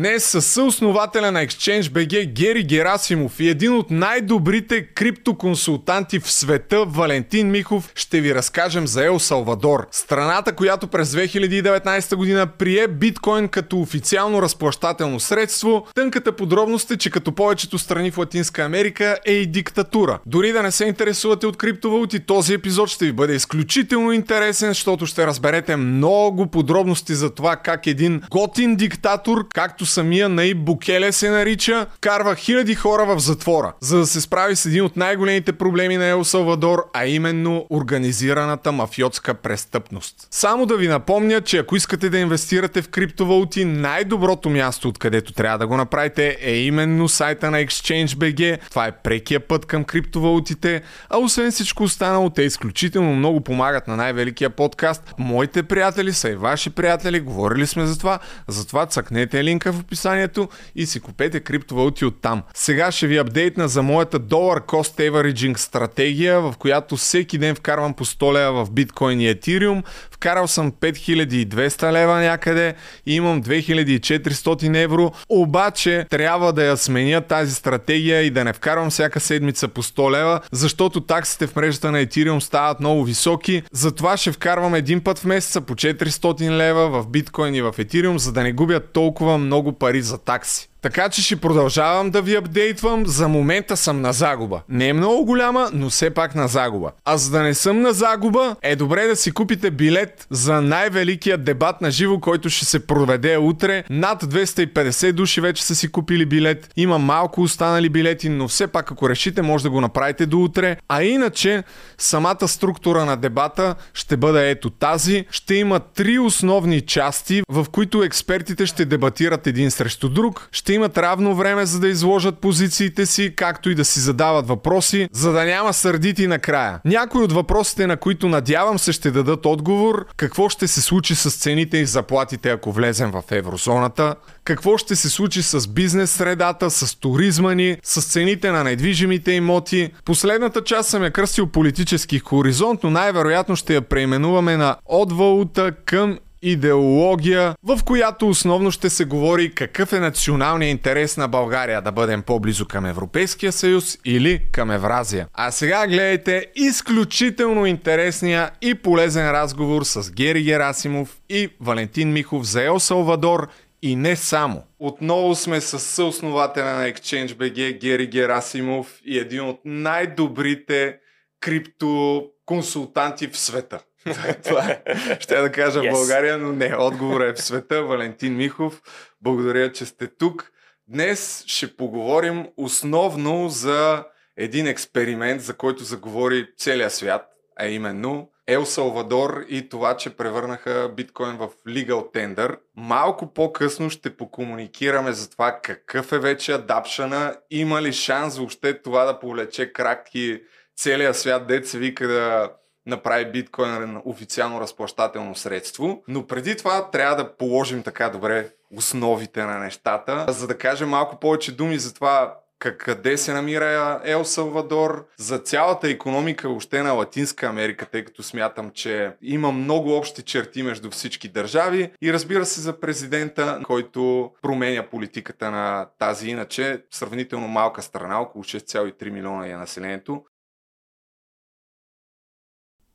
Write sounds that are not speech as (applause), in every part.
Днес със съоснователя на ExchangeBG Гери Герасимов и един от най-добрите криптоконсултанти в света Валентин Михов ще ви разкажем за Ел Салвадор. Страната, която през 2019 година прие биткоин като официално разплащателно средство. Тънката подробност е, че като повечето страни в Латинска Америка е и диктатура. Дори да не се интересувате от криптовалути, този епизод ще ви бъде изключително интересен, защото ще разберете много подробности за това как един готин диктатор, както самия Наиб Букеле се нарича, карва хиляди хора в затвора, за да се справи с един от най-големите проблеми на Ел Салвадор, а именно организираната мафиотска престъпност. Само да ви напомня, че ако искате да инвестирате в криптовалути, най-доброто място, откъдето трябва да го направите е именно сайта на ExchangeBG. Това е прекия път към криптовалутите, а освен всичко останало, те изключително много помагат на най-великия подкаст. Моите приятели са и ваши приятели, говорили сме за това, затова цъкнете линка в описанието и си купете криптовалути от там. Сега ще ви апдейтна за моята Dollar Cost Averaging стратегия, в която всеки ден вкарвам по 100 лева в биткоин и етириум. Вкарал съм 5200 лева някъде и имам 2400 евро, обаче трябва да я сменя тази стратегия и да не вкарвам всяка седмица по 100 лева, защото таксите в мрежата на Ethereum стават много високи. Затова ще вкарвам един път в месеца по 400 лева в биткоин и в Ethereum, за да не губя толкова много пари за такси. Така че ще продължавам да ви апдейтвам. За момента съм на загуба. Не е много голяма, но все пак на загуба. А за да не съм на загуба, е добре да си купите билет за най-великия дебат на живо, който ще се проведе утре. Над 250 души вече са си купили билет. Има малко останали билети, но все пак ако решите, може да го направите до утре. А иначе, самата структура на дебата ще бъде ето тази. Ще има три основни части, в които експертите ще дебатират един срещу друг. Ще ще имат равно време за да изложат позициите си, както и да си задават въпроси, за да няма сърдити накрая. Някои от въпросите, на които надявам се ще дадат отговор, какво ще се случи с цените и заплатите, ако влезем в еврозоната, какво ще се случи с бизнес средата, с туризма ни, с цените на недвижимите имоти. Последната част съм я кръстил политически хоризонт, но най-вероятно ще я преименуваме на от валута към идеология, в която основно ще се говори какъв е националният интерес на България да бъдем по-близо към Европейския съюз или към Евразия. А сега гледайте изключително интересния и полезен разговор с Гери Герасимов и Валентин Михов за Ел Салвадор и не само. Отново сме с съоснователя на ExchangeBG Гери Герасимов и един от най-добрите криптоконсултанти в света. (laughs) Това е. Ще да кажа yes. България, но не. Отговор е в света. Валентин Михов, благодаря, че сте тук. Днес ще поговорим основно за един експеримент, за който заговори целия свят, а именно Ел Салвадор и това, че превърнаха биткоин в legal tender. Малко по-късно ще покомуникираме за това какъв е вече адапшана, има ли шанс въобще това да повлече крак и целия свят, дет се вика да направи биткоин официално разплащателно средство. Но преди това трябва да положим така добре основите на нещата, за да кажем малко повече думи за това къде се намира Ел Салвадор, за цялата економика още на Латинска Америка, тъй като смятам, че има много общи черти между всички държави и разбира се за президента, който променя политиката на тази иначе сравнително малка страна, около 6,3 милиона е населението,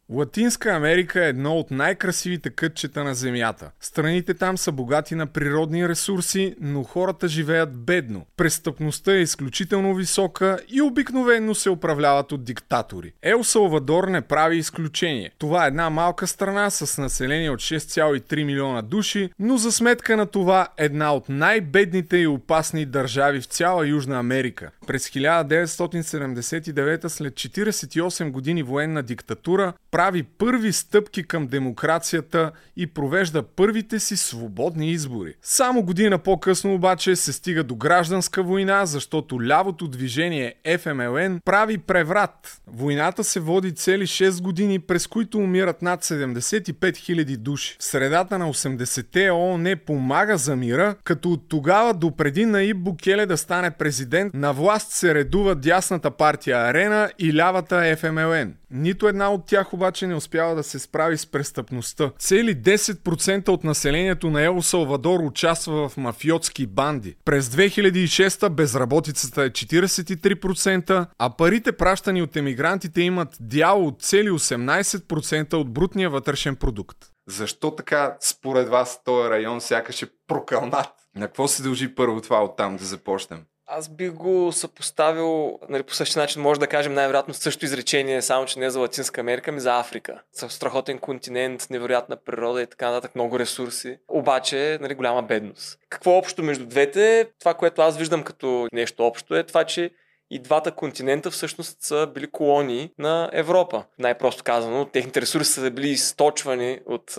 Латинска Америка е едно от най-красивите кътчета на Земята. Страните там са богати на природни ресурси, но хората живеят бедно. Престъпността е изключително висока и обикновенно се управляват от диктатори. Ел Салвадор не прави изключение. Това е една малка страна с население от 6,3 милиона души, но за сметка на това една от най-бедните и опасни държави в цяла Южна Америка. През 1979 след 48 години военна диктатура прави първи стъпки към демокрацията и провежда първите си свободни избори. Само година по-късно обаче се стига до гражданска война, защото лявото движение FMLN прави преврат. Войната се води цели 6 години, през които умират над 75 000 души. В средата на 80-те ООН помага за мира, като от тогава до преди Наиб Букеле да стане президент, на власт се редува дясната партия Арена и лявата FMLN. Нито една от тях обаче обаче не успява да се справи с престъпността. Цели 10% от населението на Ел Салвадор участва в мафиотски банди. През 2006 безработицата е 43%, а парите пращани от емигрантите имат дял от цели 18% от брутния вътрешен продукт. Защо така според вас този район сякаш е прокълнат? На какво се дължи първо това оттам да започнем? Аз бих го съпоставил нали, по същия начин, може да кажем най-вероятно също изречение, само че не за Латинска Америка, ми за Африка. Страхотен континент, невероятна природа и така нататък, много ресурси. Обаче, нали, голяма бедност. Какво общо между двете? Това, което аз виждам като нещо общо е това, че и двата континента всъщност са били колонии на Европа. Най-просто казано, техните ресурси са били източвани от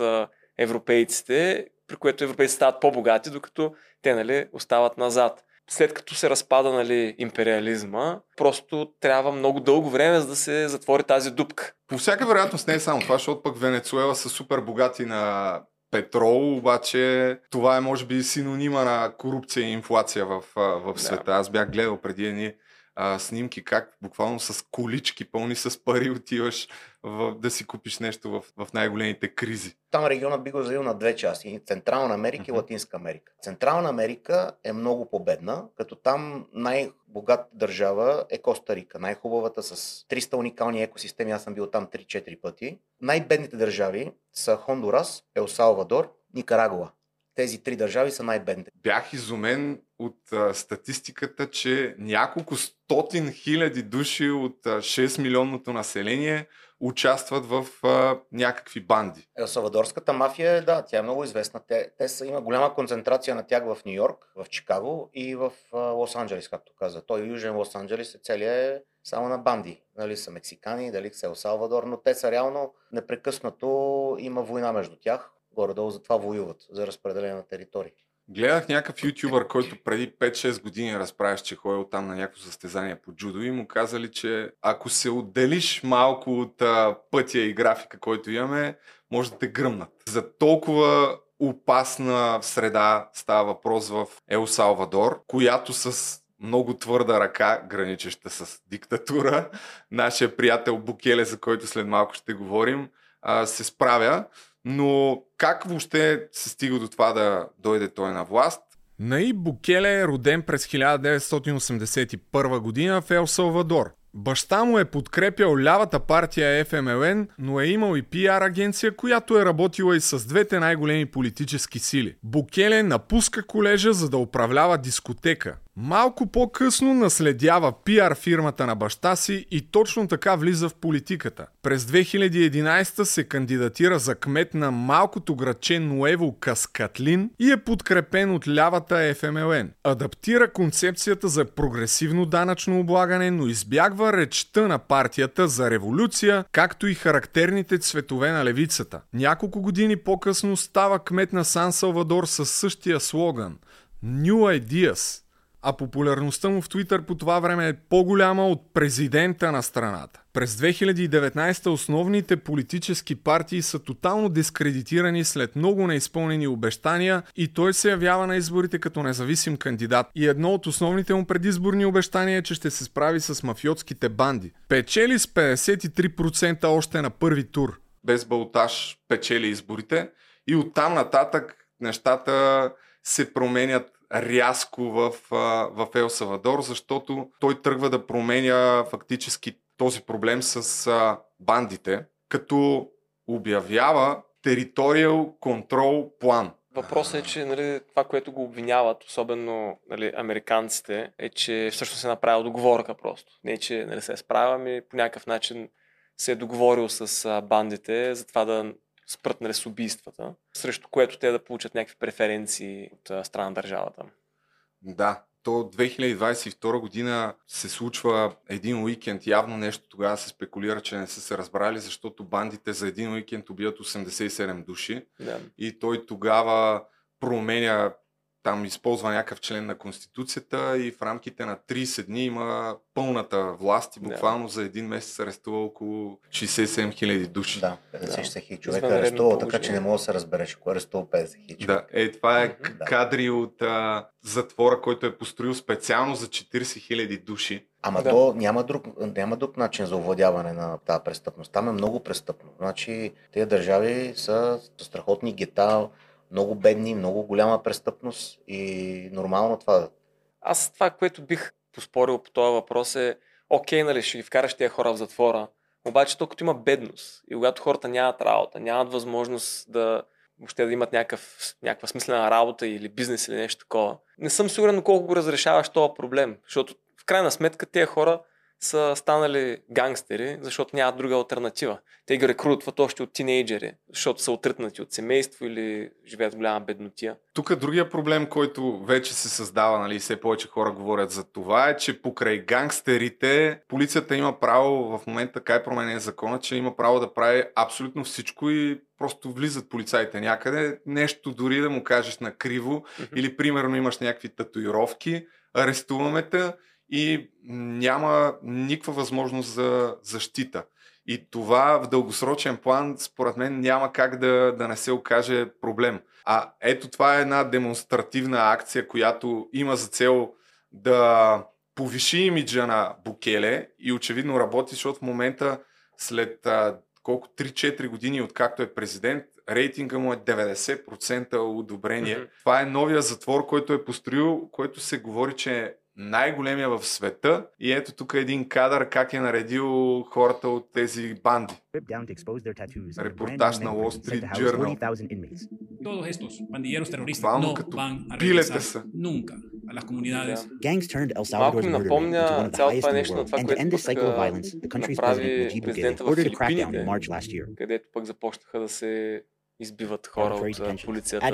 европейците, при което европейците стават по-богати, докато те нали, остават назад след като се разпада нали, империализма, просто трябва много дълго време, за да се затвори тази дупка. По всяка вероятност не е само това, защото пък Венецуела са супер богати на петрол, обаче това е може би синонима на корупция и инфлация в, в света. Да. Аз бях гледал преди едни а, снимки, как буквално с колички пълни с пари отиваш в, да си купиш нещо в, в най-големите кризи. Там регионът би го заделил на две части. Централна Америка uh-huh. и Латинска Америка. Централна Америка е много победна, като там най-богат държава е Коста Рика. Най-хубавата с 300 уникални екосистеми. Аз съм бил там 3-4 пъти. Най-бедните държави са Хондурас, Ел Салвадор, Никарагуа тези три държави са най-бедните. Бях изумен от а, статистиката, че няколко стотин хиляди души от а, 6 милионното население участват в а, някакви банди. Елсавадорската мафия, да, тя е много известна. Те, те са, има голяма концентрация на тях в Нью Йорк, в Чикаго и в Лос-Анджелес, както каза. Той Южен Лос-Анджелес е целият е само на банди. Дали са мексикани, дали са Ел Салвадор, но те са реално непрекъснато има война между тях горе-долу за това воюват, за разпределение на територии. Гледах някакъв ютубър, който преди 5-6 години разправяш, че ходил там на някакво състезание по джудо и му казали, че ако се отделиш малко от а, пътя и графика, който имаме, може да те гръмнат. За толкова опасна среда става въпрос в Ел Салвадор, която с много твърда ръка, граничеща с диктатура, нашия приятел Букеле, за който след малко ще говорим, се справя. Но как въобще се стига до това да дойде той на власт? Наиб Букеле е роден през 1981 година в Ел Салвадор. Баща му е подкрепял лявата партия ФМЛН, но е имал и пиар агенция, която е работила и с двете най-големи политически сили. Букеле напуска колежа, за да управлява дискотека. Малко по-късно наследява пиар фирмата на баща си и точно така влиза в политиката. През 2011 се кандидатира за кмет на малкото градче Нуево Каскатлин и е подкрепен от лявата ФМЛН. Адаптира концепцията за прогресивно данъчно облагане, но избягва речта на партията за революция, както и характерните цветове на левицата. Няколко години по-късно става кмет на Сан Салвадор със същия слоган New Ideas – а популярността му в Твитър по това време е по-голяма от президента на страната. През 2019 основните политически партии са тотално дискредитирани след много неизпълнени обещания и той се явява на изборите като независим кандидат. И едно от основните му предизборни обещания е, че ще се справи с мафиотските банди. Печели с 53% още на първи тур. Без балтаж печели изборите и оттам нататък нещата се променят рязко в, в Ел Савадор, защото той тръгва да променя фактически този проблем с бандите, като обявява териториал контрол план. Въпросът е, че нали, това, което го обвиняват, особено нали, американците, е, че всъщност е направил договорка просто. Не, че нали, се е справил, ми по някакъв начин се е договорил с бандите за това да спрат нали, с убийствата, срещу което те да получат някакви преференции от страна на държавата. Да, то 2022 година се случва един уикенд. Явно нещо тогава се спекулира, че не са се разбрали, защото бандите за един уикенд убият 87 души. Да. И той тогава променя там използва някакъв член на Конституцията и в рамките на 30 дни има пълната власт и буквално да. за един месец арестува около 67 хиляди души. Да, 50 хиляди човека арестувал, така че не мога да се разбереш, кой е арестувал 50 хиляди Да, е, това е да. кадри от а, затвора, който е построил специално за 40 хиляди души. Ама да. то няма друг, няма друг начин за овладяване на тази престъпност. Там е много престъпно. Значи, тези държави са страхотни гета, много бедни, много голяма престъпност и нормално това. Аз това, което бих поспорил по този въпрос е, окей, нали, ще ги вкараш тези хора в затвора, обаче като има бедност и когато хората нямат работа, нямат възможност да въобще да имат някакъв, някаква смислена работа или бизнес или нещо такова. Не съм сигурен колко го разрешаваш този проблем, защото в крайна сметка тези хора са станали гангстери, защото нямат друга альтернатива. Те ги рекрутват още от тинейджери, защото са отрътнати от семейство или живеят в голяма беднотия. Тук другия проблем, който вече се създава, нали, все повече хора говорят за това, е, че покрай гангстерите полицията има право, в момента така е променен закона, че има право да прави абсолютно всичко и просто влизат полицаите някъде, нещо дори да му кажеш на криво, mm-hmm. или примерно имаш някакви татуировки, арестуваме те и няма никаква възможност за защита. И това в дългосрочен план, според мен, няма как да, да не се окаже проблем. А ето това е една демонстративна акция, която има за цел да повиши имиджа на Букеле и очевидно работи, защото в момента след а, колко 3-4 години откакто е президент, рейтинга му е 90% одобрение. Mm-hmm. Това е новия затвор, който е построил, който се говори, че най-големия в света. И ето тук е един кадър как е наредил хората от тези банди. Репортаж на Wall Street Journal. Todos estos pandilleros terroristas no van a regresar nunca a las comunidades. Gangs turned El Salvador's country's president Najib Bukele ordered a crackdown in March last year. Където пък започнаха да се избиват хора от полицията.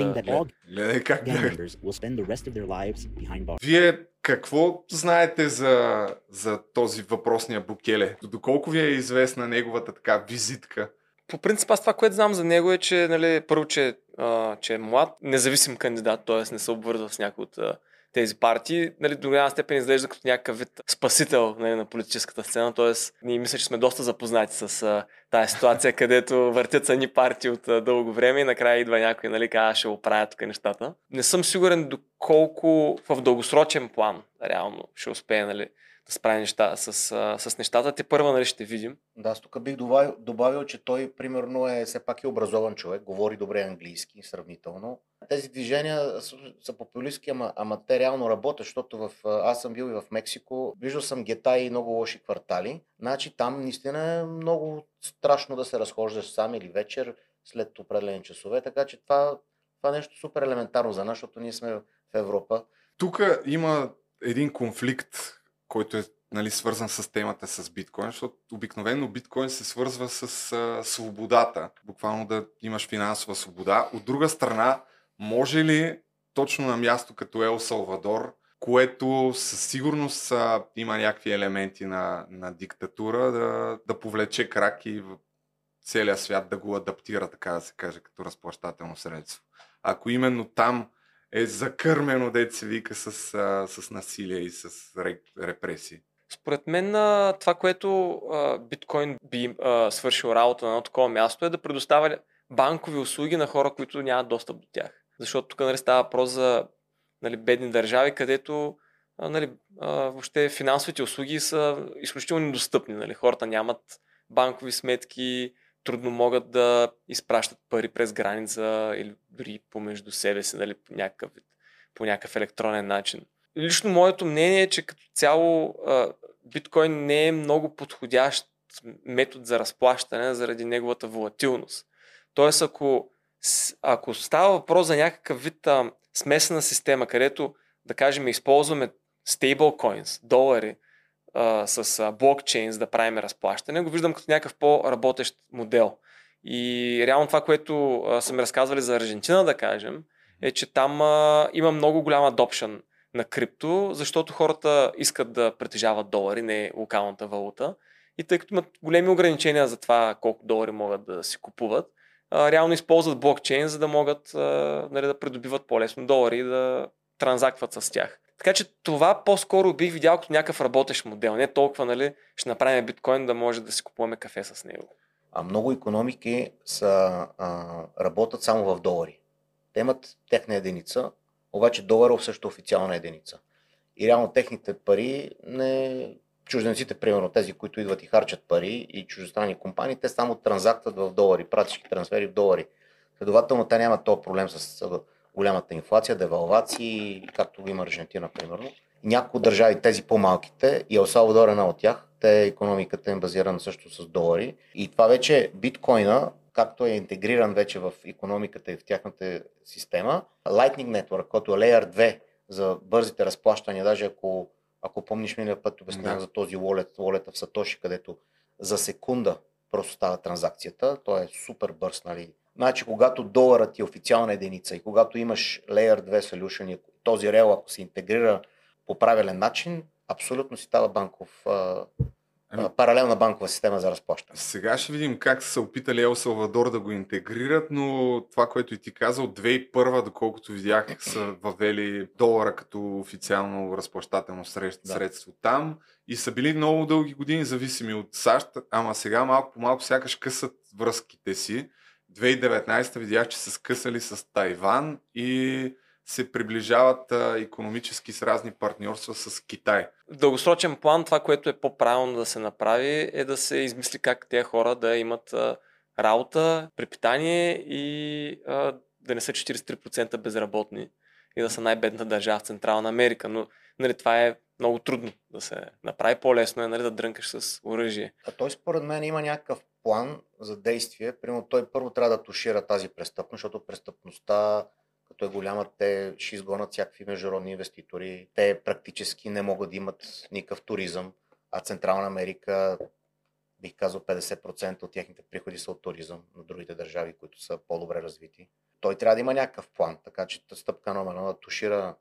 Вие какво знаете за, за този въпросния Букеле? Доколко ви е известна неговата така визитка? По принцип, аз това, което знам за него е, че нали, първо, че, а, че е млад, независим кандидат, т.е. не се обвързва с някой от а, тези партии, нали, до голяма степен изглежда като някакъв вид спасител нали, на политическата сцена, т.е. ние мисля, че сме доста запознати с а, тази ситуация, (laughs) където въртят са ни партии от а, дълго време и накрая идва някой, нали, казва, ще оправя тук нещата. Не съм сигурен доколко в дългосрочен план реално ще успее, нали, да справи неща, с, с нещата. Те първа нали, ще видим. Да, аз тук бих добавил, добавил, че той примерно е все пак е образован човек, говори добре английски сравнително. Тези движения са, са популистски, ама, ама те реално работят, защото в, аз съм бил и в Мексико, виждал съм гета и много лоши квартали. Значи там наистина е много страшно да се разхождаш сам или вечер след определени часове, така че това, това е нещо супер елементарно за нас, защото ние сме в Европа. Тук има един конфликт, който е нали, свързан с темата с биткоин, защото обикновено биткоин се свързва с а, свободата, буквално да имаш финансова свобода. От друга страна, може ли точно на място като Ел Салвадор, което със сигурност а, има някакви елементи на, на диктатура, да, да повлече крак и в целия свят да го адаптира, така да се каже, като разплащателно средство. Ако именно там е закърмено, дете се вика, с, с насилие и с репресии. Според мен това, което биткоин би свършил работа на едно такова място е да предоставя банкови услуги на хора, които нямат достъп до тях. Защото тук нали, става въпрос за нали, бедни държави, където нали, въобще финансовите услуги са изключително недостъпни. Нали. Хората нямат банкови сметки, трудно могат да изпращат пари през граница или дори помежду себе си, нали, по, някакъв, по някакъв електронен начин. Лично моето мнение е, че като цяло биткоин не е много подходящ метод за разплащане заради неговата волатилност. Тоест, ако, ако става въпрос за някакъв вид смесена система, където, да кажем, използваме стейблкоинс, долари, а, с блокчейн, за да правим разплащане, го виждам като някакъв по-работещ модел. И реално това, което а, са ми разказвали за Аржентина, да кажем, е, че там а, има много голям adoption на крипто, защото хората искат да притежават долари, не локалната валута. И тъй като имат големи ограничения за това колко долари могат да си купуват, а, реално използват блокчейн, за да могат а, нали, да придобиват по-лесно долари и да транзактват с тях. Така че това по-скоро бих видял като някакъв работещ модел. Не толкова, нали, ще направим биткоин да може да си купуваме кафе с него. А много економики са, а, работят само в долари. Те имат техна единица, обаче долара е също официална единица. И реално техните пари не... Чужденците, примерно тези, които идват и харчат пари и чуждестранни компании, те само транзактват в долари, правят всички трансфери в долари. Следователно, те нямат този проблем с голямата инфлация, девалвации, както го има Аржентина, примерно. Някои държави, тези по-малките, и Ел Салвадор е една от тях, те економиката е базирана също с долари. И това вече биткоина, както е интегриран вече в економиката и в тяхната система, Lightning Network, който е Layer 2 за бързите разплащания, даже ако, ако помниш миналия път обяснявах да. за този wallet, wallet в Сатоши, където за секунда просто става транзакцията, той е супер бърз, нали, Значи, когато доларът е официална единица и когато имаш Layer 2 Solution, този рел, ако се интегрира по правилен начин, абсолютно си става банков, а, ами, паралелна банкова система за разплащане. Сега ще видим как са опитали Ел Салвадор да го интегрират, но това, което и ти каза, от 2001, доколкото видях, са въвели долара като официално разплащателно средство да. там и са били много дълги години зависими от САЩ, ама сега малко по малко сякаш късат връзките си. 2019 видях, че са скъсали с Тайван и се приближават а, економически с разни партньорства с Китай. В дългосрочен план това, което е по-правилно да се направи, е да се измисли как тези хора да имат а, работа, препитание и а, да не са 43% безработни и да са най-бедна държава в Централна Америка. Но нали, това е много трудно да се направи. По-лесно е нали, да дрънкаш с оръжие. А той според мен има някакъв план за действие. Примерно той първо трябва да тушира тази престъпност, защото престъпността като е голяма, те ще изгонят всякакви международни инвеститори. Те практически не могат да имат никакъв туризъм, а Централна Америка, бих казал 50% от техните приходи са от туризъм на другите държави, които са по-добре развити. Той трябва да има някакъв план, така че стъпка номер едно да тушира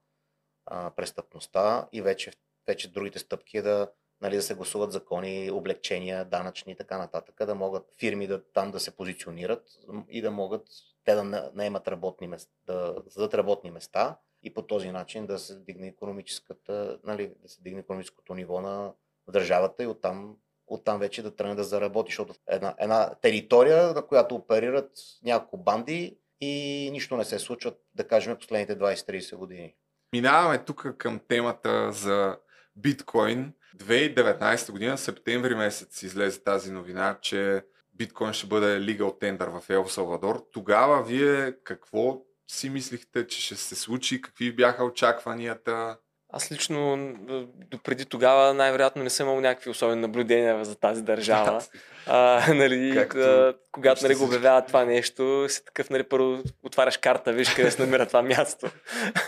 а, престъпността и вече, вече другите стъпки е да нали, да се гласуват закони, облегчения, данъчни и така нататък, да могат фирми да, там да се позиционират и да могат те да наемат работни места, да зададат работни места и по този начин да се дигне економическата, нали, да се дигне економическото ниво на държавата и оттам, оттам вече да тръгне да заработи, защото една, една територия, на която оперират няколко банди и нищо не се случва, да кажем, последните 20-30 години. Минаваме тук към темата за биткоин. 2019 година, септември месец излезе тази новина, че биткоин ще бъде legal tender в Ел Салвадор. Тогава вие какво си мислихте, че ще се случи? Какви бяха очакванията? Аз лично до преди тогава най-вероятно не съм имал някакви особени наблюдения за тази държава. (laughs) а, нали, Както... а, когато нали, го обявява това нещо, си такъв, нали, първо отваряш карта, виж къде се намира това място.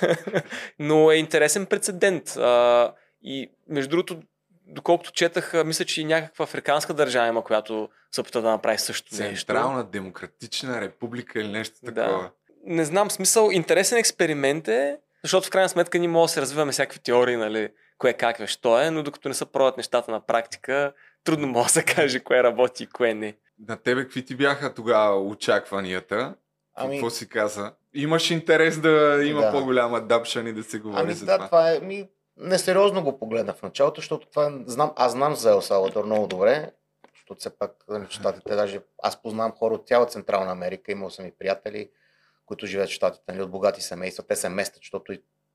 (laughs) Но е интересен прецедент. А, и между другото, доколкото четах, мисля, че и някаква африканска държава има, която се опита да направи също нещо. Централна демократична република или нещо такова. Да. Не знам, смисъл, интересен експеримент е, защото в крайна сметка ние можем да се развиваме всякакви теории, нали, кое как е, що е, но докато не се пробват нещата на практика, трудно може да се каже кое работи и кое не. На тебе какви ти бяха тогава очакванията? Ами... Какво си каза? Имаш интерес да има да. по-голяма дапшан и да се говори ами, за да, това? това е, ми, несериозно го погледнах в началото, защото това е, знам, аз знам за Ел Салвадор много добре, защото все пак нали, щатите, даже аз познавам хора от цяла Централна Америка, имал съм и приятели, които живеят в щатите, нали, от богати семейства, те се местят, защото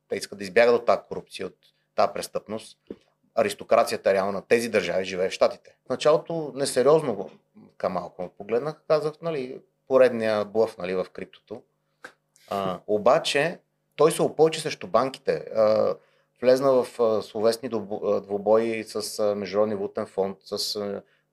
те искат да избягат от тази корупция, от тази престъпност. Аристокрацията реално на тези държави живее в щатите. В началото несериозно го към малко погледнах, казах, нали, поредния блъв нали, в криптото. А, обаче той се опълчи срещу банките. А, влезна в словесни двубои с Международния валутен фонд, с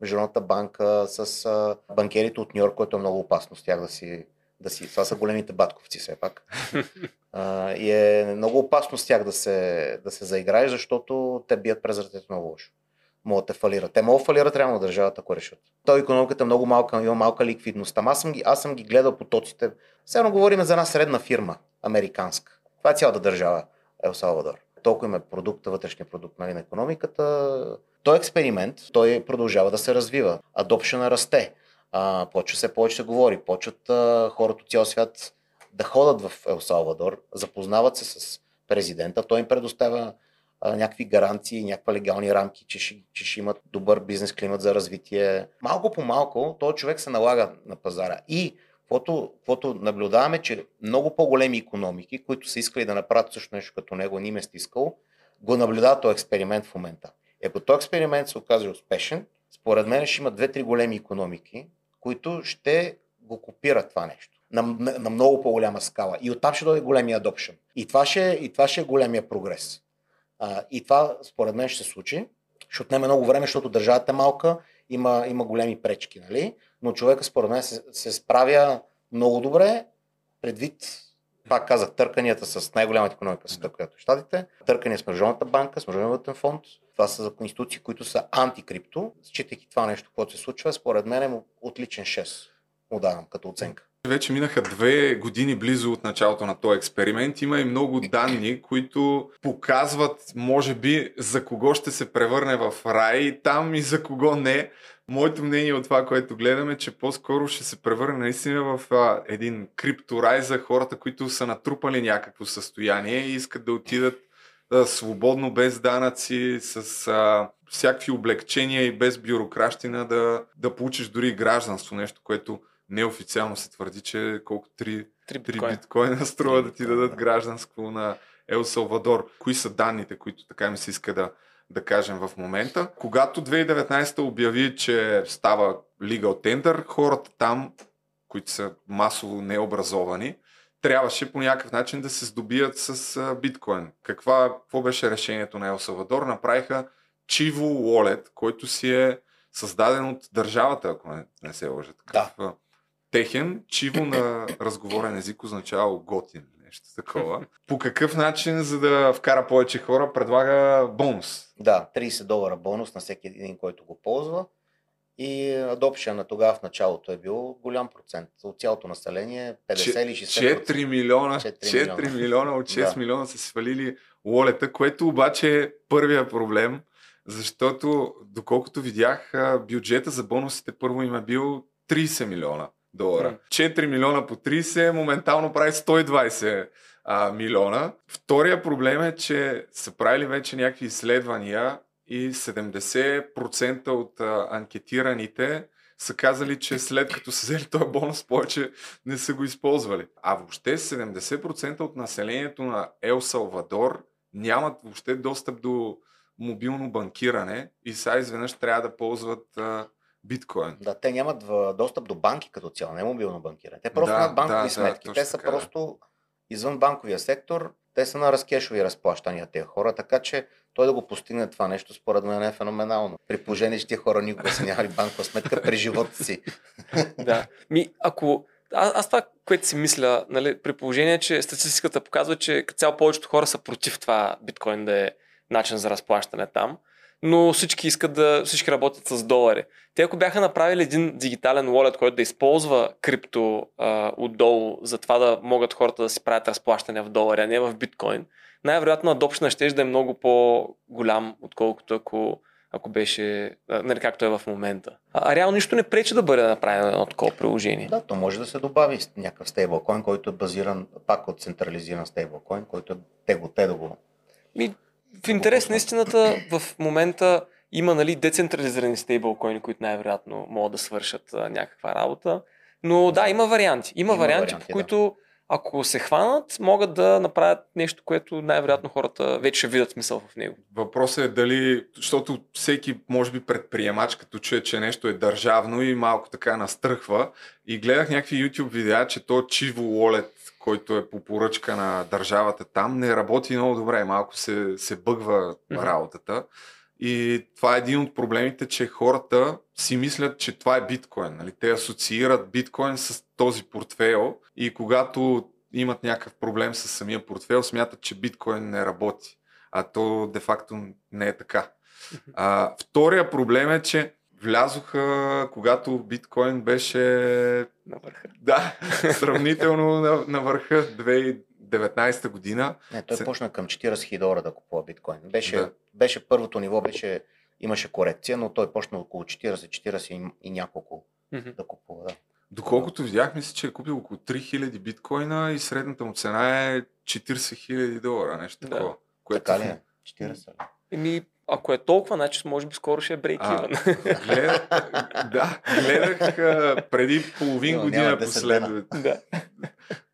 Международната банка, с банкерите от Нью Йорк, което е много опасно с тях да си, да си. Това са големите батковци все пак. (laughs) а, и е много опасно с тях да се, да се заиграе, защото те бият през ръцете много лошо. Могат да фалират. Те могат да фалират реално държавата, ако решат. Той економиката е много малка, има малка ликвидност. Ама аз съм ги, аз съм ги гледал потоците. Едно говорим за една средна фирма, американска. Това е цялата държава, Ел Салвадор толкова има продукта, вътрешния продукт нали, на економиката. Той е експеримент, той продължава да се развива. Адопшена расте. А, почва се повече се говори, почват а, хората от цял свят да ходят в Ел Салвадор, запознават се с президента. Той им предоставя а, някакви гаранции, някакви легални рамки, че ще, че ще имат добър бизнес климат за развитие. Малко по малко този човек се налага на пазара. И каквото наблюдаваме, че много по-големи економики, които са искали да направят също нещо като него, не им е стискал, го наблюдават този експеримент в момента. Ако този експеримент се окаже успешен, според мен ще има две-три големи економики, които ще го копират това нещо на, на, на много по-голяма скала. И оттам ще дойде големия adoption. И това ще, и това ще е големия прогрес. А, и това според мен ще се случи. Ще отнеме много време, защото държавата е малка, има, има големи пречки, нали? но човека според мен се, се справя много добре, предвид пак казах, търканията с най-голямата економика света, която е щатите, търкания с Международната банка, с Международния фонд. Това са институции, които са антикрипто. Считайки това нещо, което се случва, според мен е отличен 6 му давам като оценка. Вече минаха две години близо от началото на този експеримент. Има и много данни, които показват, може би, за кого ще се превърне в рай там и за кого не. Моето мнение от това, което гледаме, е, че по-скоро ще се превърне наистина в а, един крипторай за хората, които са натрупали някакво състояние и искат да отидат а, свободно, без данъци, с а, всякакви облегчения и без бюрокращина да, да получиш дори гражданство, нещо, което неофициално се твърди, че колко 3, 3 биткоина. биткоина струва да ти дадат гражданство на Ел Салвадор. Кои са данните, които така ми се иска да, да кажем в момента. Когато 2019 обяви, че става legal tender, хората там, които са масово необразовани, трябваше по някакъв начин да се здобият с биткоин. Каква, какво беше решението на Ел Салвадор? Направиха Chivo Wallet, който си е създаден от държавата, ако не, не се лъжа. Такъв, да техен, чиво на разговорен език означава готин, нещо такова. По какъв начин, за да вкара повече хора, предлага бонус? Да, 30 долара бонус на всеки един, който го ползва. И адопшен на тогава в началото е бил голям процент. От цялото население 50 или 60%. 4 милиона, 4 милиона, 4 милиона от 6 да. милиона са свалили лолета, което обаче е първия проблем, защото доколкото видях, бюджета за бонусите първо им е бил 30 милиона долара. 4 милиона по 30 моментално прави 120 а, милиона. Втория проблем е, че са правили вече някакви изследвания и 70% от а, анкетираните са казали, че след като са взели този бонус, повече не са го използвали. А въобще 70% от населението на Ел Салвадор нямат въобще достъп до мобилно банкиране и сега изведнъж трябва да ползват а, биткоин. Да, те нямат достъп до банки като цяло, не мобилно банкиране. Те просто да, банкови да, сметки. Да, те са така, просто извън банковия сектор, те са на разкешови разплащания тези хора, така че той да го постигне това нещо, според мен е феноменално. При положение, че тези хора никога са нямали банкова сметка при живота си. (laughs) да. Ми, ако а, аз това, което си мисля, нали, при положение, че статистиката показва, че цяло повечето хора са против това биткоин да е начин за разплащане там но всички искат да, всички работят с долари. Те ако бяха направили един дигитален wallet, който да използва крипто а, отдолу, за това да могат хората да си правят разплащане в долари, а не в биткоин, най-вероятно адопшна ще да е много по-голям, отколкото ако, ако беше, нали, както е в момента. А, а реално нищо не пречи да бъде направено едно такова приложение. Да, то може да се добави някакъв стейблкоин, който е базиран пак от централизиран стейблкоин, който е те го, те да го ми, в интерес на истината, в момента има нали, децентрализирани стейблкоини, които най-вероятно могат да свършат а, някаква работа. Но да, има варианти. Има, има варианти, варианти, по които ако се хванат, могат да направят нещо, което най-вероятно хората вече ще видят смисъл в него. Въпросът е дали, защото всеки, може би, предприемач, като чуе, че нещо е държавно и малко така настръхва. И гледах някакви YouTube видеа, че то Chivo Wallet който е по поръчка на държавата там, не работи много добре. Малко се, се бъгва mm-hmm. работата. И това е един от проблемите, че хората си мислят, че това е биткоин. Нали? Те асоциират биткоин с този портфейл и когато имат някакъв проблем с самия портфейл, смятат, че биткоин не работи. А то де-факто не е така. А, втория проблем е, че влязоха, когато биткоин беше на върха. Да, (laughs) сравнително на, на върха 2019 година. Не, той Се... почна към 40 000 долара да купува биткоин. Беше, да. беше първото ниво, беше, имаше корекция, но той почна около 40, 40 и, и няколко mm-hmm. да купува. Да. Доколкото видях, мисля, че е купил около 3000 биткоина и средната му цена е 40 000 долара, нещо Да. такова. Което Така ли е? 40 ли? Еми, ако е толкова, значи може би скоро ще е брейк гледах, да, гледах а, преди половин Но година няма 10 последно. да.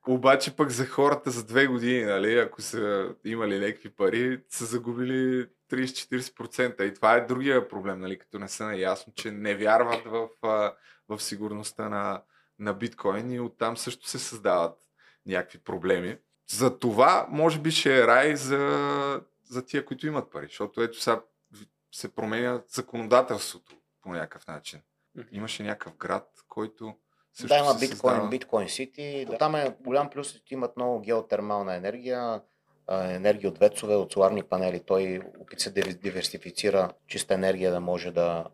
Обаче пък за хората за две години, нали, ако са имали някакви пари, са загубили 30-40%. И това е другия проблем, нали, като не са наясно, че не вярват в, в сигурността на, на биткоин и оттам също се създават някакви проблеми. За това, може би, ще е рай за, за тия, които имат пари, защото ето сега се променя законодателството по някакъв начин. Имаше някакъв град, който също Да, има биткоин, биткоин сити. Да. Там е голям плюс, имат много геотермална енергия, енергия от ветцове, от соларни панели. Той опита се да диверсифицира чиста енергия да може да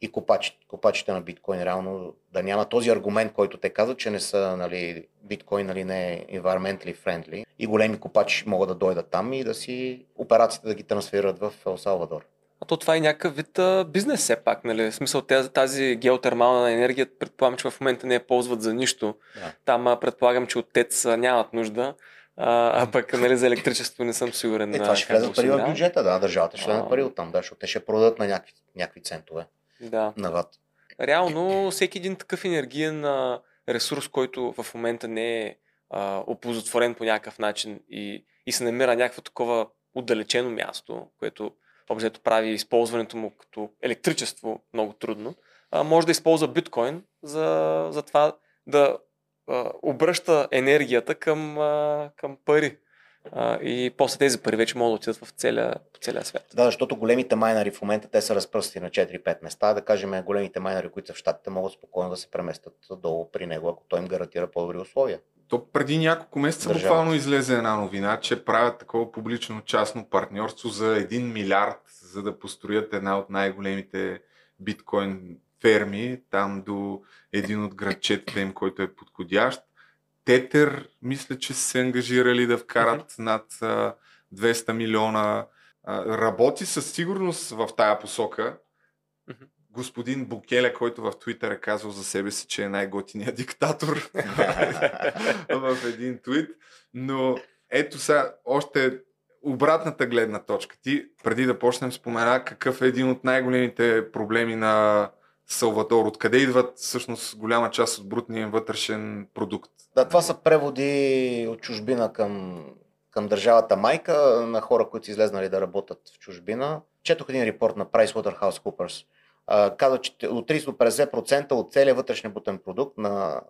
и копач, копачите на биткоин реално да няма този аргумент, който те казват, че не са нали, биткоин нали, не е environmentally friendly и големи копачи могат да дойдат там и да си операциите да ги трансферират в Ел Салвадор. А то това е някакъв вид а, бизнес все пак, нали? В смисъл тази, тази геотермална енергия, предполагам, че в момента не я ползват за нищо. Да. Там а, предполагам, че от ТЕЦ нямат нужда. А, а пък нали, за електричество не съм сигурен. Е, това ще влезе пари в бюджета, да, държавата ще влезе пари от там, да, защото те ще продадат на някакви, някакви центове Да. на ват. Реално всеки един такъв енергиен а, ресурс, който в момента не е а, оползотворен по някакъв начин и, и се намира на някакво такова отдалечено място, което обзето прави използването му като електричество много трудно, а, може да използва биткоин за, за това да а, обръща енергията към, а, към пари. А, и после тези пари вече могат да отидат в целия, целия свят. Да, защото големите майнари в момента те са разпръсти на 4-5 места. Да кажем, големите майнари, които са в щатите, могат спокойно да се преместят долу при него, ако той им гарантира по-добри условия. То преди няколко месеца Държавата. буквално излезе една новина, че правят такова публично-частно партньорство за 1 милиард, за да построят една от най-големите биткоин ферми, там до един от градчетата им, който е подходящ. Тетер, мисля, че се ангажирали да вкарат над а, 200 милиона. А, работи със сигурност в тая посока. Мгм. Господин Букеле, който в Твитър е казал за себе си, че е най-готиният (laughs) диктатор (laughs) в един твит. Но ето сега още обратната гледна точка. Ти, преди да почнем, спомена какъв е един от най-големите проблеми на Салвадор. Откъде идват всъщност голяма част от брутния вътрешен продукт? Да, това са преводи от чужбина към, към държавата майка на хора, които са излезнали да работят в чужбина. Четох един репорт на PricewaterhouseCoopers. А, Казва, че от 30 до 50% от целия вътрешен брутен продукт на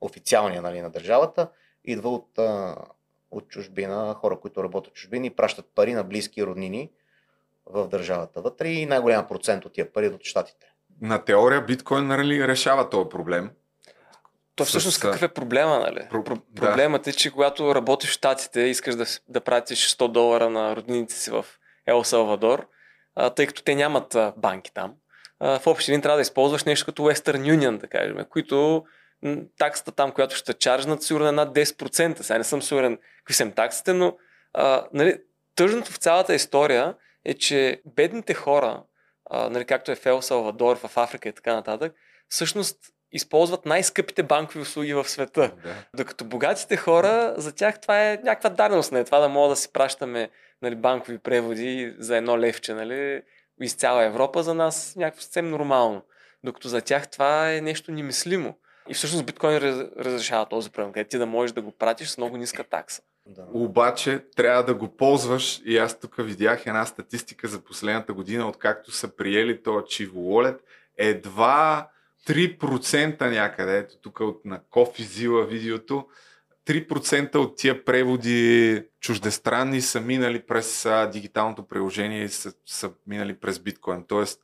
официалния нали, на държавата идва от, а, от чужбина, хора, които работят в чужбина и пращат пари на близки роднини в държавата вътре и най-голям процент от тия пари идват от щатите. На теория биткоин нали, решава този проблем. То всъщност какъв е проблема, нали? Про- Про- да. проблемът е, че когато работиш в Штатите, искаш да, да пратиш 100 долара на роднините си в Ел Салвадор, а, тъй като те нямат а, банки там. А, в общи линии трябва да използваш нещо като Western Union, да кажем, които таксата там, която ще чаржнат, сигурно е над 10%. Сега не съм сигурен какви са им таксите, но а, нали, тъжното в цялата история е, че бедните хора, а, нали, както е в Ел Салвадор, в Африка и така нататък, всъщност използват най-скъпите банкови услуги в света. Да. Докато богатите хора, за тях това е някаква дарност, не? Това да мога да си пращаме нали, банкови преводи за едно левче, нали, из цяла Европа, за нас някакво съвсем нормално. Докато за тях това е нещо немислимо. И всъщност биткоин раз- разрешава този проблем, където ти да можеш да го пратиш с много ниска такса. Да. Обаче трябва да го ползваш и аз тук видях една статистика за последната година, откакто са приели този Chivo Wallet. Едва 3% някъде, ето тук от на Зила видеото, 3% от тия преводи чуждестранни са минали през а, дигиталното приложение и са, са минали през биткоин. Тоест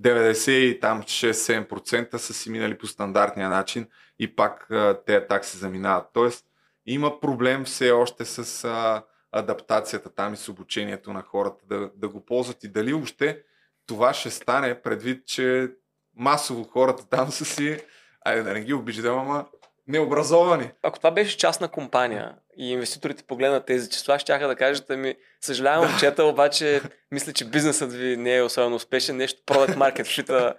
90 и там 6-7% са си минали по стандартния начин и пак а, тези такси заминават. Тоест има проблем все още с а, адаптацията там и с обучението на хората да, да го ползват и дали въобще това ще стане предвид, че масово хората там са си, айде да не ги обиждам, ама необразовани. Ако това беше частна компания и инвеститорите погледнат тези числа, ще да кажат, ами, съжалявам, момчета, обаче мисля, че бизнесът ви не е особено успешен, нещо product market fit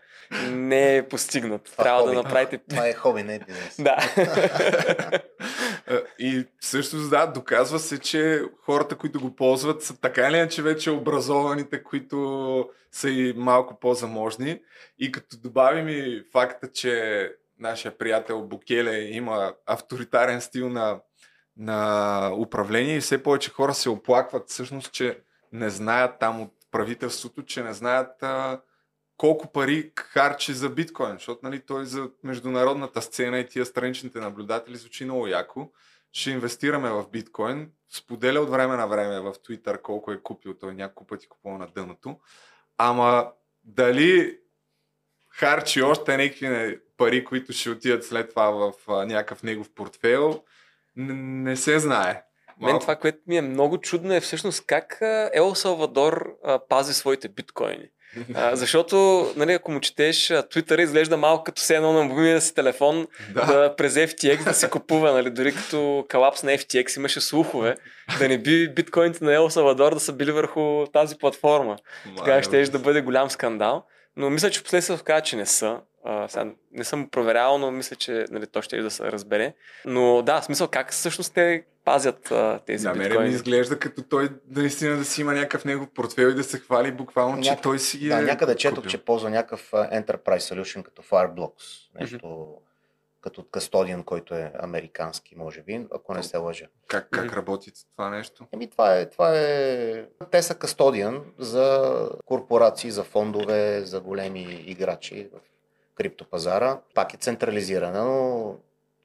не е постигнат. Това Трябва хоби. да направите... Това е хоби, не е бизнес. Да. И също да, доказва се, че хората, които го ползват, са така или иначе вече образованите, които са и малко по-заможни. И като добавим и факта, че нашия приятел Букеле има авторитарен стил на, на управление и все повече хора се оплакват всъщност, че не знаят там от правителството, че не знаят а, колко пари харчи за биткоин, защото нали, той за международната сцена и тия страничните наблюдатели звучи много яко. Ще инвестираме в биткоин, споделя от време на време в Twitter колко е купил, той няколко пъти купува на дъното. Ама дали харчи още някакви пари, които ще отидат след това в а, някакъв негов портфейл, не, не се знае. Мен това, което ми е много чудно е всъщност как Ел Салвадор а, пази своите биткоини. А, (laughs) защото, нали, ако му четеш, Twitter изглежда малко като все едно на мобилния си телефон да. да през FTX да се купува, нали, дори като калапс на FTX имаше слухове да не би биткоините на Ел Салвадор да са били върху тази платформа. Тогава ще да бъде голям скандал. Но мисля, че последствие се че не са. А, сега не съм проверял, но мисля, че нали, то ще и да се разбере. Но да, смисъл как всъщност те пазят а, тези На мен ми изглежда като той наистина да си има някакъв негов портфел и да се хвали буквално, Няк... че той си да, е някъде четох, че ползва някакъв Enterprise Solution като Fireblocks. Нещо mm-hmm. Като кастодиан, който е американски, може би, ако не се лъжа. Как, как работи това нещо? Еми, това е, това е... Те са кастодиан за корпорации, за фондове, за големи играчи в криптопазара. Пак е централизирана, но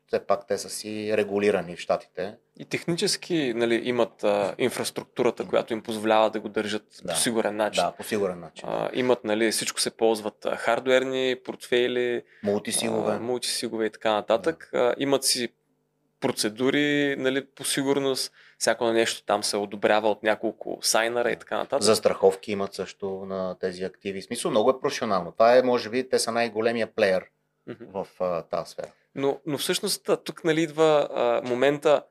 все пак те са си регулирани в щатите. И технически нали, имат а, инфраструктурата, която им позволява да го държат да. по сигурен начин. Да, по сигурен начин. А, имат, нали, всичко се ползват а, хардуерни портфейли, мултисигове, а, мултисигове и така нататък. Да. А, имат си процедури нали, по сигурност. Всяко на нещо там се одобрява от няколко сайнера и така нататък. За страховки имат също на тези активи. В смисъл много е професионално. Това е, може би, те са най-големия плеер mm-hmm. в а, тази сфера. Но, но всъщност тук нали, идва а, момента,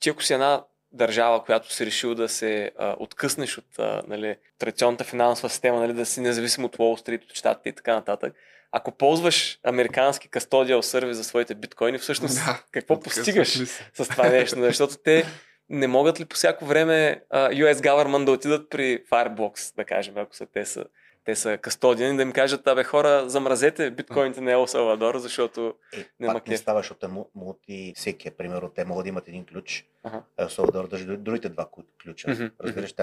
че ако си една държава, която си решил да се а, откъснеш от а, нали, традиционната финансова система, нали, да си независим от Wall Street, от щатите и така нататък, ако ползваш американски кастодиал сервис за своите биткоини, всъщност да, какво постигаш с това нещо? Защото те не могат ли по всяко време uh, US government да отидат при Fireblocks, да кажем, ако са те са те са кастодиани, да им кажат, абе хора, замразете биткоините на Ел Салвадор, защото е, няма не става, защото е мулти всеки, примерно, те могат да имат един ключ, ага. Ел Салвадор държи другите два ключа. Mm-hmm. Разбираш,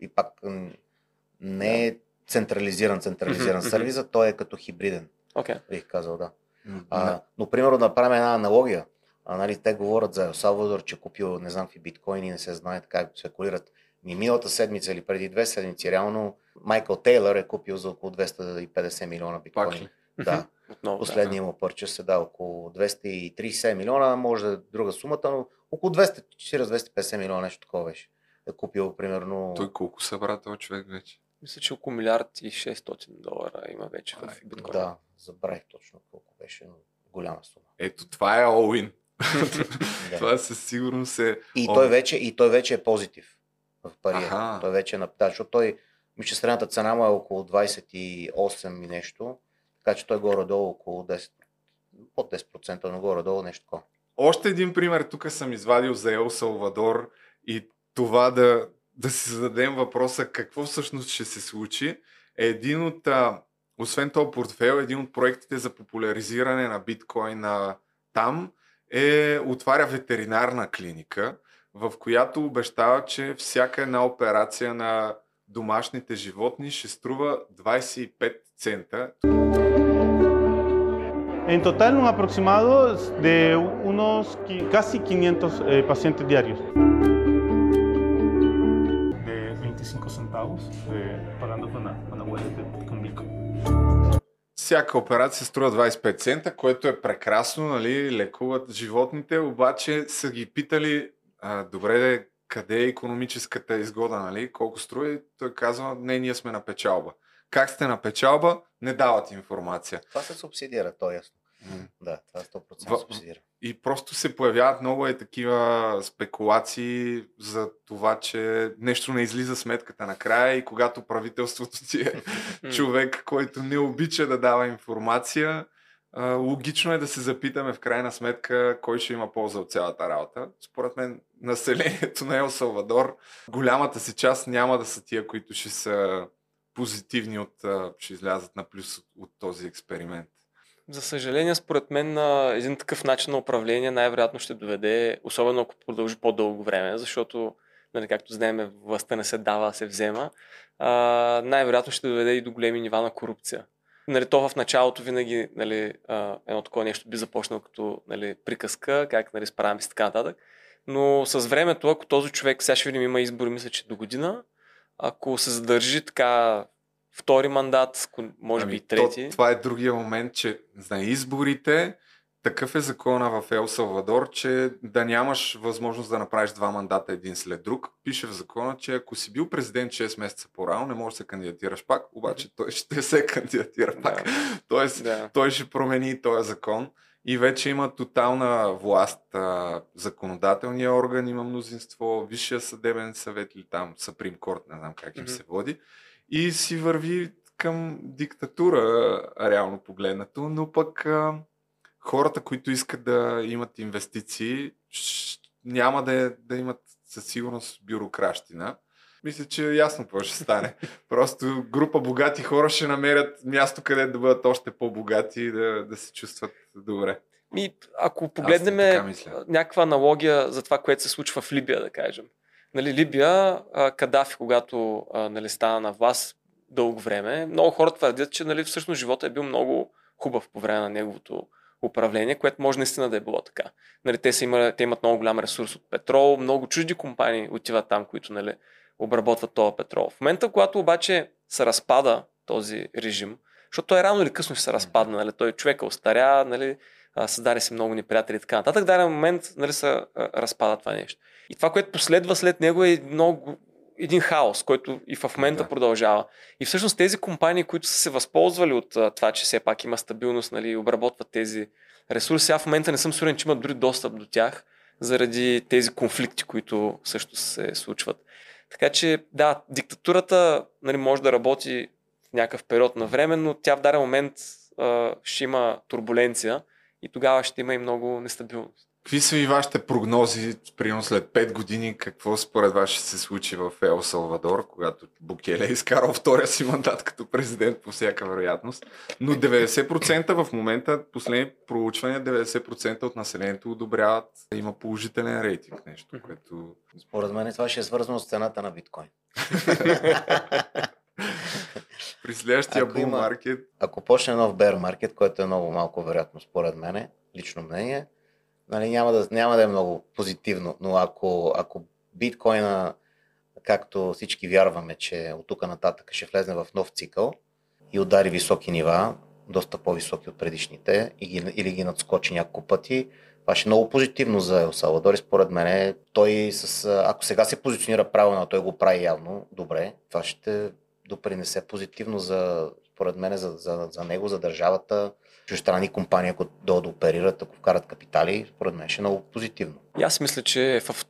и пак не е централизиран, централизиран mm-hmm. сервис, той е като хибриден. Okay. Бих казал, да. Mm-hmm. А, но, примерно, да направим една аналогия. А, нали, те говорят за Ел Салвадор, че купил не знам какви биткоини, не се знае така, спекулират. Ми миналата седмица или преди две седмици, реално Майкъл Тейлър е купил за около 250 милиона биткоини. Да. Отново, Последния да. му пърче се да около 230 милиона, може да е друга сумата, но около 240-250 милиона нещо такова беше. Е купил примерно... Той колко събра този човек вече? Мисля, че около милиард и 600 долара има вече в биткоин. Да, забравих точно колко беше, но голяма сума. Ето това е all (laughs) това със сигурност е... И той, вече, и той вече е позитив в пари. Той вече е на... Да, защото той мисля, средната цена му е около 28 и нещо, така че той горе-долу около 10, под 10%, но горе-долу нещо такова. Още един пример тук съм извадил за Ел Салвадор и това да, да си зададем въпроса какво всъщност ще се случи е един от, а, освен този портфел, един от проектите за популяризиране на биткоина там е отваря ветеринарна клиника, в която обещава, че всяка една операция на домашните животни ще струва 25 цента. En total, un aproximado de unos casi 500 eh, pacientes diarios. De 25 centavos, eh, pagando con la, con wallet con Bitcoin. Всяка операция струва 25 цента, което е прекрасно, нали, лекуват животните, обаче са ги питали, а, добре, къде е економическата изгода, нали? колко струва той казва, не, ние сме на печалба. Как сте на печалба, не дават информация. Това се субсидира, то е ясно. Да, това е 100% В- субсидира. И просто се появяват много е такива спекулации за това, че нещо не излиза сметката накрая и когато правителството ти е човек, който не обича да дава информация, логично е да се запитаме в крайна сметка кой ще има полза от цялата работа. Според мен населението на Ел Салвадор, голямата си част няма да са тия, които ще са позитивни от, ще излязат на плюс от, този експеримент. За съжаление, според мен, един такъв начин на управление най-вероятно ще доведе, особено ако продължи по-дълго време, защото, нали, както знаем, властта не се дава, а се взема, най-вероятно ще доведе и до големи нива на корупция. Нали, то в началото винаги нали, едно такова нещо би започнало като нали, приказка, как нали, справяме се така нататък. Но с времето, ако този човек, сега ще видим, има избори, мисля, че до година, ако се задържи така втори мандат, може би и трети. Ами, То, това е другия момент, че на изборите такъв е закона в Ел Салвадор, че да нямаш възможност да направиш два мандата един след друг. Пише в закона, че ако си бил президент 6 месеца по-рано, не можеш да се кандидатираш пак, обаче той ще се кандидатира пак. Да. (laughs) Тоест, Да. той ще промени този закон и вече има тотална власт. А, законодателния орган има мнозинство, Висшия съдебен съвет или там Саприм Корт, не знам как им се води. И си върви към диктатура, реално погледнато, но пък а, хората, които искат да имат инвестиции, няма да, е- да имат със сигурност бюрокращина. Мисля, че е ясно какво ще стане. (laughs) Просто група богати хора ще намерят място, където да бъдат още по-богати и да, да се чувстват добре. Ми, ако погледнем някаква аналогия за това, което се случва в Либия, да кажем. Нали, Либия, Кадафи, когато нали, стана на власт дълго време, много хора твърдят, че нали, всъщност живота е бил много хубав по време на неговото управление, което може наистина да е било така. Нали, те, са имали, те имат много голям ресурс от петрол, много чужди компании отиват там, които нали, обработват този петрол. В момента, когато обаче се разпада този режим, защото той рано или късно ще се разпадне, нали, той човека остаря, нали, създаде се много неприятели и така нататък. В даден момент нали, се разпада това нещо. И това, което последва след него е много, един хаос, който и в момента Да. продължава. И всъщност тези компании, които са се възползвали от а, това, че все пак има стабилност нали, обработват тези ресурси, сега в момента не съм сигурен, че имат дори достъп до тях заради тези конфликти, които също се случват. Така че, да, диктатурата нали, може да работи в някакъв период на време, но тя в даден момент а, ще има турбуленция и тогава ще има и много нестабилност. Какви са и вашите прогнози, примерно след 5 години, какво според вас ще се случи в Ел Салвадор, когато Букеле е изкарал втория си мандат като президент по всяка вероятност. Но 90% в момента, последни проучвания, 90% от населението одобряват, има положителен рейтинг, нещо, което Според мен това ще е свързано с цената на биткоин. (laughs) при следващия Ако бул маркет Ако почне нов bear маркет, което е много малко вероятно според мене, лично мнение, нали, няма, да, няма да е много позитивно, но ако, ако биткоина, както всички вярваме, че от тук нататък ще влезне в нов цикъл и удари високи нива, доста по-високи от предишните, и ги, или ги надскочи няколко пъти, това ще е много позитивно за Ел Салвадор според мен той с, ако сега се позиционира правилно, той го прави явно добре, това ще допринесе позитивно за, според мен, за, за, за него, за държавата, чуждестранни компании, ако дойдат да оперират, ако вкарат капитали, според мен ще е много позитивно. И аз мисля, че в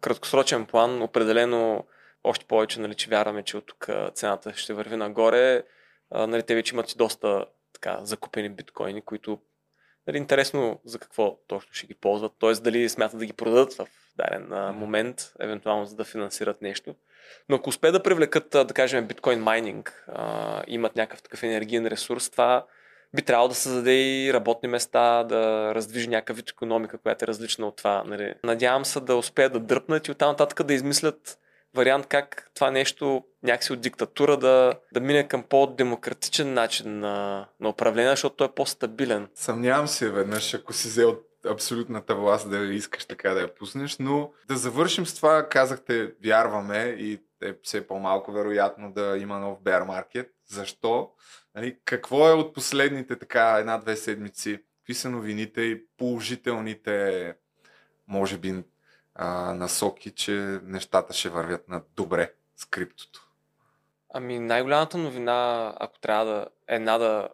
краткосрочен план определено още повече, нали, че вярваме, че от тук цената ще върви нагоре. А, нали, те вече имат и доста така, закупени биткоини, които нали, интересно за какво точно ще ги ползват. Т.е. дали смятат да ги продадат в даден а, момент, евентуално за да финансират нещо. Но ако успеят да привлекат, да кажем, биткоин майнинг, а, имат някакъв такъв енергиен ресурс, това би трябвало да създаде и работни места, да раздвижи някакъв вид економика, която е различна от това. Нали. Надявам се да успеят да дръпнат и оттам нататък да измислят вариант как това нещо някакси от диктатура да, да мине към по-демократичен начин на, на управление, защото той е по-стабилен. Съмнявам се веднъж, ако си взел абсолютната власт да искаш така да я пуснеш, но да завършим с това, казахте, вярваме и е все по-малко вероятно да има нов bear market. Защо? Нали, какво е от последните така една-две седмици? Какви са новините и положителните, може би, а, насоки, че нещата ще вървят на добре с криптото? Ами най-голямата новина, ако трябва да една да,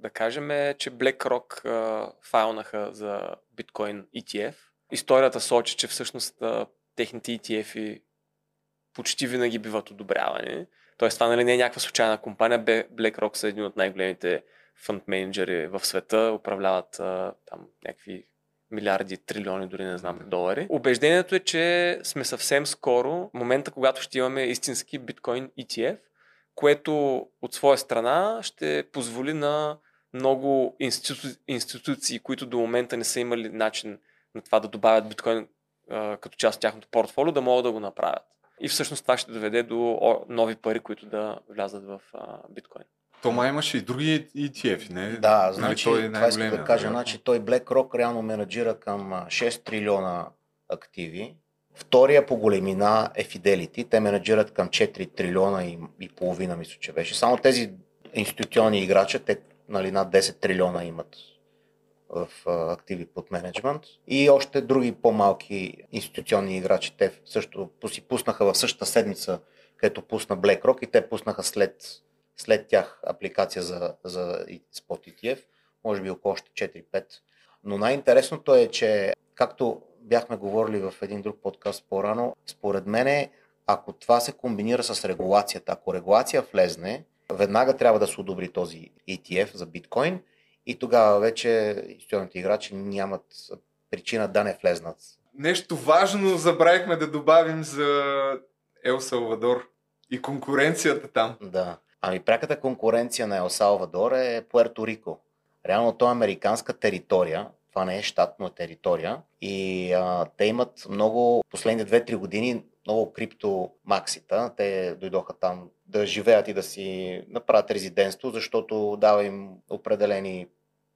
да кажем е, че BlackRock файлнаха за биткоин ETF. Историята сочи, че всъщност техните ETF почти винаги биват одобрявани. Тоест това нали, не е някаква случайна компания. BlackRock са един от най-големите фонд менеджери в света, управляват а, там някакви милиарди, трилиони, дори не знам, долари. Убеждението е, че сме съвсем скоро, момента, когато ще имаме истински биткоин ETF, което от своя страна ще позволи на много институ... институции, които до момента не са имали начин на това да добавят биткоин а, като част от тяхното портфолио, да могат да го направят. И всъщност това ще доведе до нови пари, които да влязат в а, биткоин. Тома имаше и други ETF, не? Да, нали, значи, той е това искам да кажа. Значи, той BlackRock реално менеджира към 6 трилиона активи. Втория по големина е Fidelity. Те менеджират към 4 трилиона и, и половина, мисля, че беше. Само тези институционни играчи, те нали, над 10 трилиона имат в активи под менеджмент. И още други по-малки институционни играчи. Те също си пуснаха в същата седмица, където пусна BlackRock и те пуснаха след след тях апликация за, за Spot ETF, може би около още 4-5. Но най-интересното е, че както бяхме говорили в един друг подкаст по-рано, според мен, ако това се комбинира с регулацията, ако регулация влезне, веднага трябва да се одобри този ETF за биткоин и тогава вече институционните играчи нямат причина да не влезнат. Нещо важно забравихме да добавим за Ел Салвадор и конкуренцията там. Да. Ами пряката конкуренция на Ел Салвадор е Пуерто Рико. Реално то е американска територия, това не е щат, но е територия. И а, те имат много, последните 2-3 години, много криптомаксита. Те дойдоха там да живеят и да си направят резидентство, защото дава им определени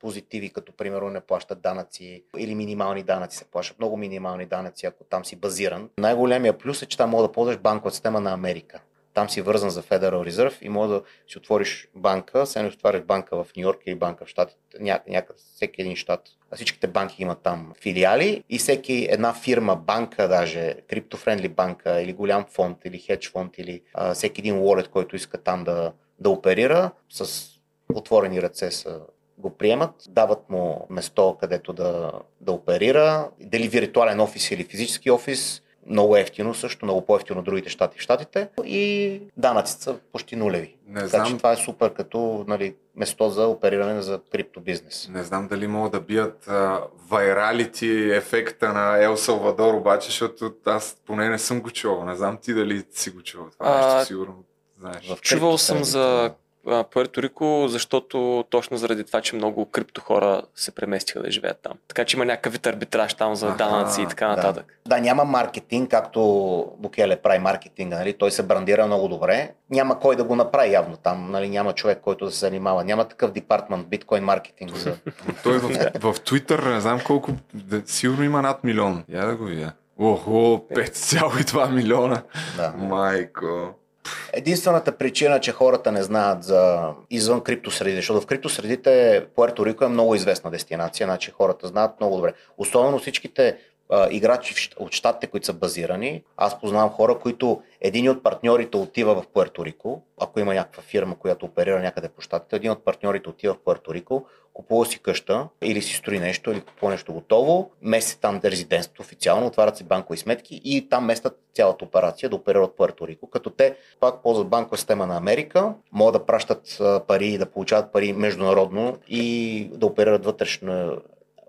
позитиви, като примерно не плащат данъци или минимални данъци се плащат. Много минимални данъци, ако там си базиран. Най-големия плюс е, че там мога да ползваш банкова система на Америка там си вързан за Federal Reserve и може да си отвориш банка, се не отваряш банка в Нью Йорк или банка в Штатите, някъде, всеки един щат. Всичките банки имат там филиали и всеки една фирма, банка даже, криптофрендли банка или голям фонд или хедж фонд или а, всеки един wallet, който иска там да, да оперира с отворени ръце са го приемат, дават му место, където да, да оперира, дали виртуален офис или физически офис, много ефтино, също много по-ефтино другите щати в щатите и данъците са почти нулеви. Не така че това е супер като нали, место за опериране за криптобизнес. Не знам дали могат да бият вайралити ефекта на Ел Салвадор, обаче, защото аз поне не съм го чувал. Не знам ти дали си го чувал. Това а, сигурно знаеш. Чувал съм за Пуерто Рико, защото точно заради това, че много крипто хора се преместиха да живеят там. Така че има някакъв вид арбитраж там за данъци и така да. нататък. Да, няма маркетинг, както Букеле прави маркетинга, нали? той се брандира много добре. Няма кой да го направи явно там, нали? няма човек, който да се занимава. Няма такъв департмент биткоин маркетинг. За... (laughs) той в, в Twitter не знам колко, сигурно има над милион. Я да го видя. Охо, 5,2 милиона. Да. Майко. Единствената причина, че хората не знаят за извън криптосреди, защото в криптосредите Пуерто Рико е много известна дестинация, значи хората знаят много добре. Особено всичките играчи от щатите, които са базирани. Аз познавам хора, които един от партньорите отива в Пуерто Рико, ако има някаква фирма, която оперира някъде по щатите, един от партньорите отива в Пуерто Рико, купува си къща или си строи нещо или купува нещо готово, мести там резидентство официално, отварят си банкови сметки и там местят цялата операция да оперират Пуерто Рико, като те пак ползват банкова система на Америка, могат да пращат пари и да получават пари международно и да оперират вътрешно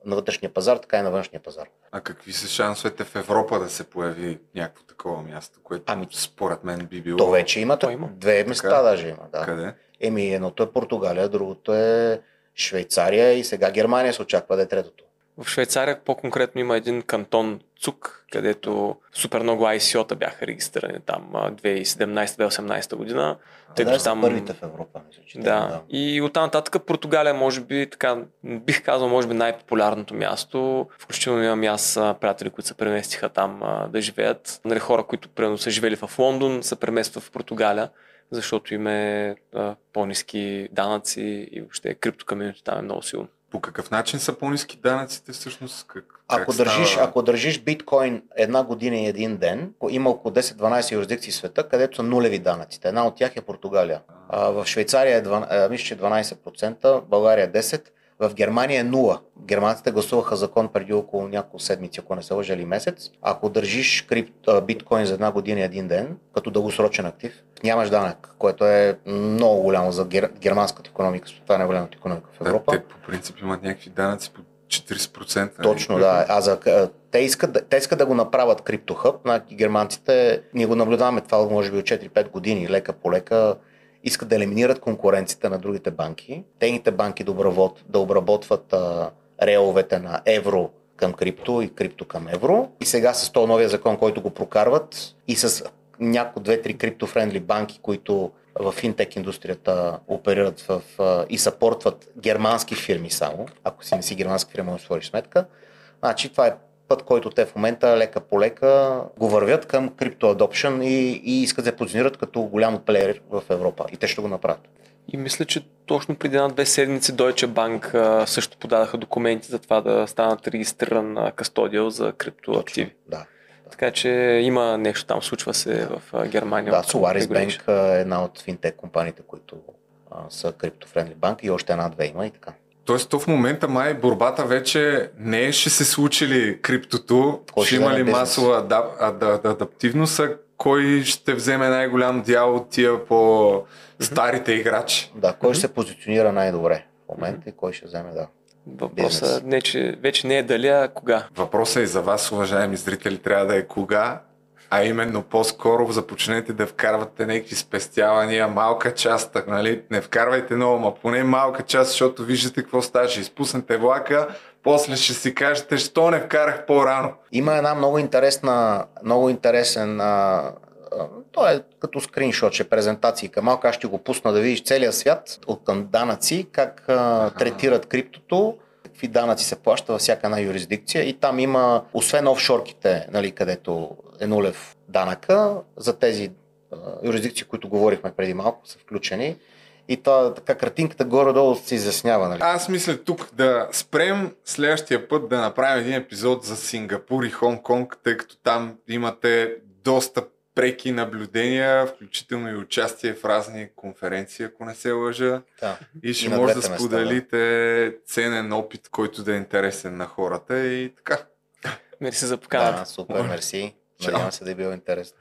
на вътрешния пазар, така и на външния пазар. А какви са шансовете в Европа да се появи някакво такова място, което ами, според мен би било... То вече има, то има. две места така? даже има. Да. Къде? Еми, едното е Португалия, другото е Швейцария и сега Германия се очаква да е третото. В Швейцария по-конкретно има един кантон ЦУК, където супер много ICO-та бяха регистрирани там 2017-2018 година. Тъй да, там... първите в Европа, мисля, че да. да. И оттам нататък Португалия може би така, бих казал, може би най-популярното място. Включително имам аз приятели, които се преместиха там а, да живеят. Нали, хора, които примерно са живели в Лондон, се преместват в Португалия защото има е, по-низки данъци и въобще криптокаминото там е много силно. По какъв начин са по-низки данъците всъщност? Как, ако, как държиш, става? ако държиш биткоин една година и един ден, има около 10-12 юрисдикции в света, където са нулеви данъците. Една от тях е Португалия. А, в Швейцария е 12, а, мисля, че 12%, България 10%, в Германия е 0. Германците гласуваха закон преди около няколко седмици, ако не се лъжа или месец. Ако държиш крип, а, биткоин за една година и един ден, като дългосрочен актив, нямаш данък, което е много голямо за гер, германската економика. Това е най-голямата економика в Европа. Да, те по принцип имат някакви данъци по 40%. нали? Точно, да. А за, те, искат, те искат да го направят криптохъб. Значи, германците, ние го наблюдаваме това може би от 4-5 години, лека по лека, искат да елиминират конкуренцията на другите банки. Техните банки да, обработ, да обработват а, реаловете на евро към крипто и крипто към евро. И сега с този новия закон, който го прокарват и с няколко, две-три криптофрендли банки, които в финтек индустрията оперират в, а, и съпортват германски фирми само. Ако си не си германска фирма, можеш да сметка. Значи това е път, който те в момента лека по лека го вървят към adoption и, и искат да се позиционират като голям плеер в Европа. И те ще го направят. И мисля, че точно преди една-две седмици Deutsche Bank а, също подадаха документи за това да станат регистриран кастодиал за криптоактиви. Да. Така че има нещо там, случва се в Германия. Да, Solaris. Bank е една от финтек компаниите, които а, са криптофрендли банки и още една-две има и така. Тоест, то в момента май борбата вече не е ще се случи ли криптото, Кой ще има ли масова адап, ада, адаптивност, а кой ще вземе най-голям дял от тия по старите играчи. Да, кой ще се позиционира най-добре в момента и кой ще вземе, да. Въпросът не, че вече не е дали, а кога. Въпросът и за вас, уважаеми зрители, трябва да е кога, а именно по-скоро започнете да вкарвате някакви спестявания, малка част, так, нали? Не вкарвайте много, ма поне малка част, защото виждате какво става. Ще изпуснете влака, после ще си кажете, що не вкарах по-рано. Има една много интересна, много интересен, а, то е като скриншот, че презентации. Малко аз ще го пусна да видиш целия свят от към данъци, как а, третират криптото, какви данъци се плаща във всяка една юрисдикция и там има, освен офшорките, нали, където е нулев данъка, за тези а, юрисдикции, които говорихме преди малко, са включени. И това, така картинката горе-долу се изяснява. Нали? Аз мисля тук да спрем следващия път да направим един епизод за Сингапур и Хонг-Конг, тъй като там имате доста преки наблюдения, включително и участие в разни конференции, ако не се лъжа. Да. И ще на може да двете места, споделите ценен опит, който да е интересен на хората и така. Мерси за поканата. Да, супер, мерси. Надявам се да е било интересно.